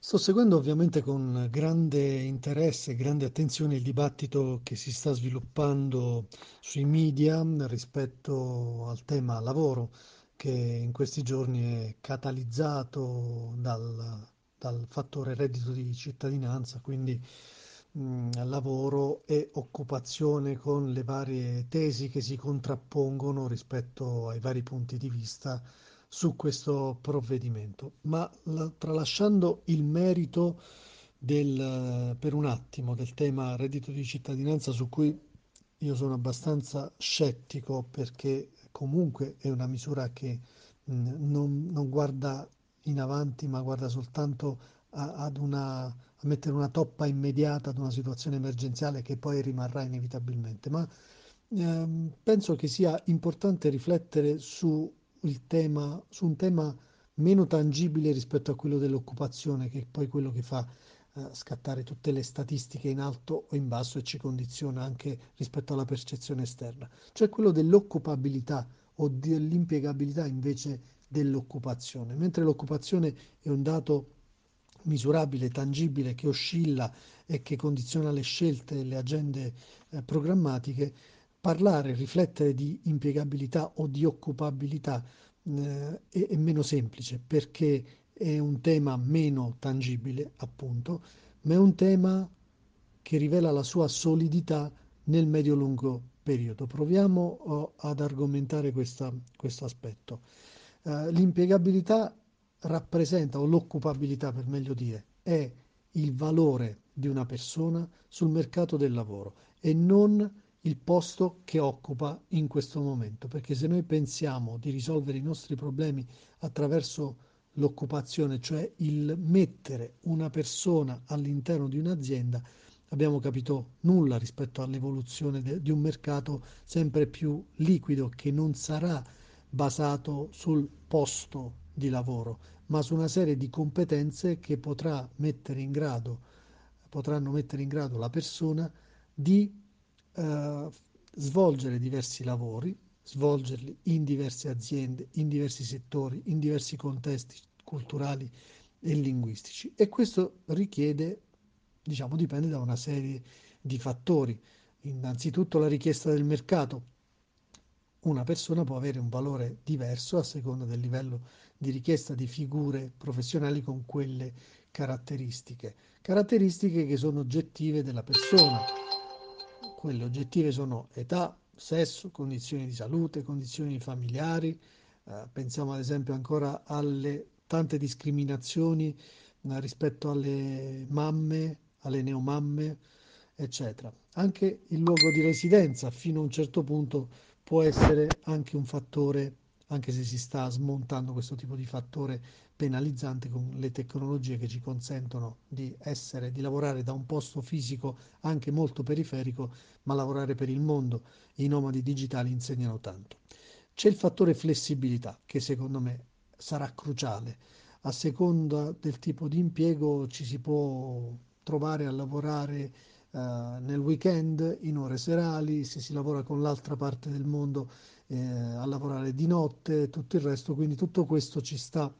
Sto seguendo ovviamente con grande interesse e grande attenzione il dibattito che si sta sviluppando sui media rispetto al tema lavoro, che in questi giorni è catalizzato dal, dal fattore reddito di cittadinanza, quindi mh, lavoro e occupazione con le varie tesi che si contrappongono rispetto ai vari punti di vista su questo provvedimento, ma la, tralasciando il merito del, per un attimo del tema reddito di cittadinanza su cui io sono abbastanza scettico perché comunque è una misura che mh, non, non, guarda in avanti ma guarda soltanto a, ad una, a mettere una toppa immediata ad una situazione emergenziale che poi rimarrà inevitabilmente. Ma ehm, penso che sia importante riflettere su tema, su un tema meno tangibile rispetto a quello dell'occupazione, che è poi quello che fa eh, scattare tutte le statistiche in alto o in basso e ci condiziona anche rispetto alla percezione esterna, cioè quello dell'occupabilità o dell'impiegabilità invece dell'occupazione. Mentre l'occupazione è un dato misurabile, tangibile, che oscilla e che condiziona le scelte e le agende eh, programmatiche, parlare, riflettere di impiegabilità o di occupabilità eh, è, è meno semplice perché è un tema meno tangibile, appunto, ma è un tema che rivela la sua solidità nel medio-lungo periodo. Proviamo oh, ad argomentare questo aspetto. Uh, l'impiegabilità rappresenta, o l'occupabilità per meglio dire, è il valore di una persona sul mercato del lavoro e non il posto che occupa in questo momento, perché se noi pensiamo di risolvere i nostri problemi attraverso l'occupazione, cioè il mettere una persona all'interno di un'azienda, abbiamo capito nulla rispetto all'evoluzione de- di un mercato sempre più liquido che non sarà basato sul posto di lavoro, ma su una serie di competenze che potrà mettere in grado, potranno mettere in grado la persona di eh, svolgere diversi lavori, svolgerli in diverse aziende, in diversi settori, in diversi contesti culturali e linguistici e questo richiede, diciamo, dipende da una serie di fattori. Innanzitutto la richiesta del mercato. Una persona può avere un valore diverso a seconda del livello di richiesta di figure professionali con quelle caratteristiche, caratteristiche che sono oggettive della persona quelle oggettive sono età, sesso, condizioni di salute, condizioni familiari, eh, pensiamo ad esempio ancora alle tante discriminazioni eh, rispetto alle mamme, alle neomamme, eccetera. Anche il luogo di residenza fino a un certo punto può essere anche un fattore, anche se si sta smontando questo tipo di fattore penalizzante con le tecnologie che ci consentono di essere, di lavorare da un posto fisico anche molto periferico, ma lavorare per il mondo. I nomadi digitali insegnano tanto. C'è il fattore flessibilità che secondo me sarà cruciale. A seconda del tipo di impiego ci si può trovare a lavorare nel weekend, in ore serali, se si lavora con l'altra parte del mondo eh, a lavorare di notte, tutto il resto, quindi tutto questo ci sta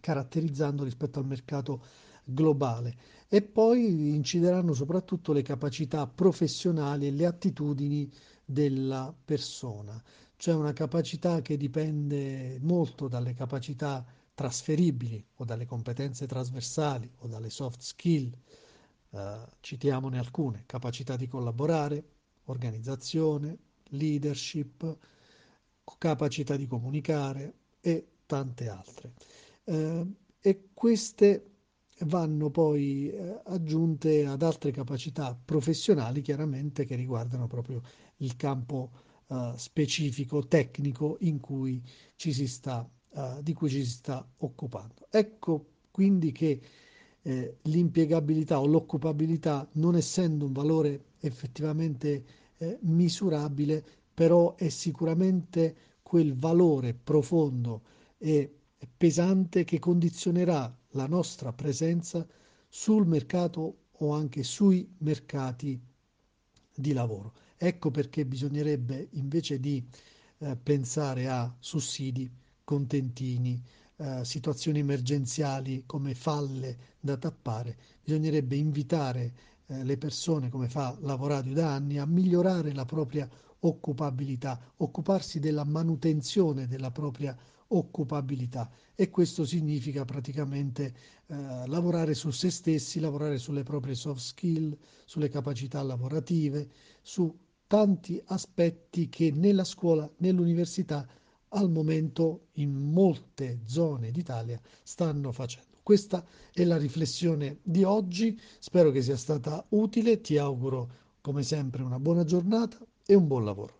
caratterizzando rispetto al mercato globale. E poi incideranno soprattutto le capacità professionali e le attitudini della persona, cioè una capacità che dipende molto dalle capacità trasferibili o dalle competenze trasversali o dalle soft skill. Uh, citiamone alcune, capacità di collaborare, organizzazione, leadership, capacità di comunicare e tante altre eh, e queste vanno poi eh, aggiunte ad altre capacità professionali chiaramente che riguardano proprio il campo eh, specifico tecnico cui sta, eh, di cui ci si sta occupando. Ecco quindi che eh, l'impiegabilità o l'occupabilità non essendo un valore effettivamente eh, misurabile però è sicuramente quel valore profondo e pesante che condizionerà la nostra presenza sul mercato o anche sui mercati di lavoro. Ecco perché bisognerebbe invece di eh, pensare a sussidi, contentini, eh, situazioni emergenziali come falle da tappare, bisognerebbe invitare eh, le persone, come fa Lavoradio da anni, a migliorare la propria occupabilità, occuparsi della manutenzione della propria occupabilità. E questo significa praticamente eh, lavorare su se stessi, lavorare sulle proprie soft skill, sulle capacità lavorative, su tanti aspetti che nella scuola, nell'università al momento in molte zone d'Italia stanno facendo. Questa è la riflessione di oggi, spero che sia stata utile, ti auguro come sempre una buona giornata e un buon lavoro.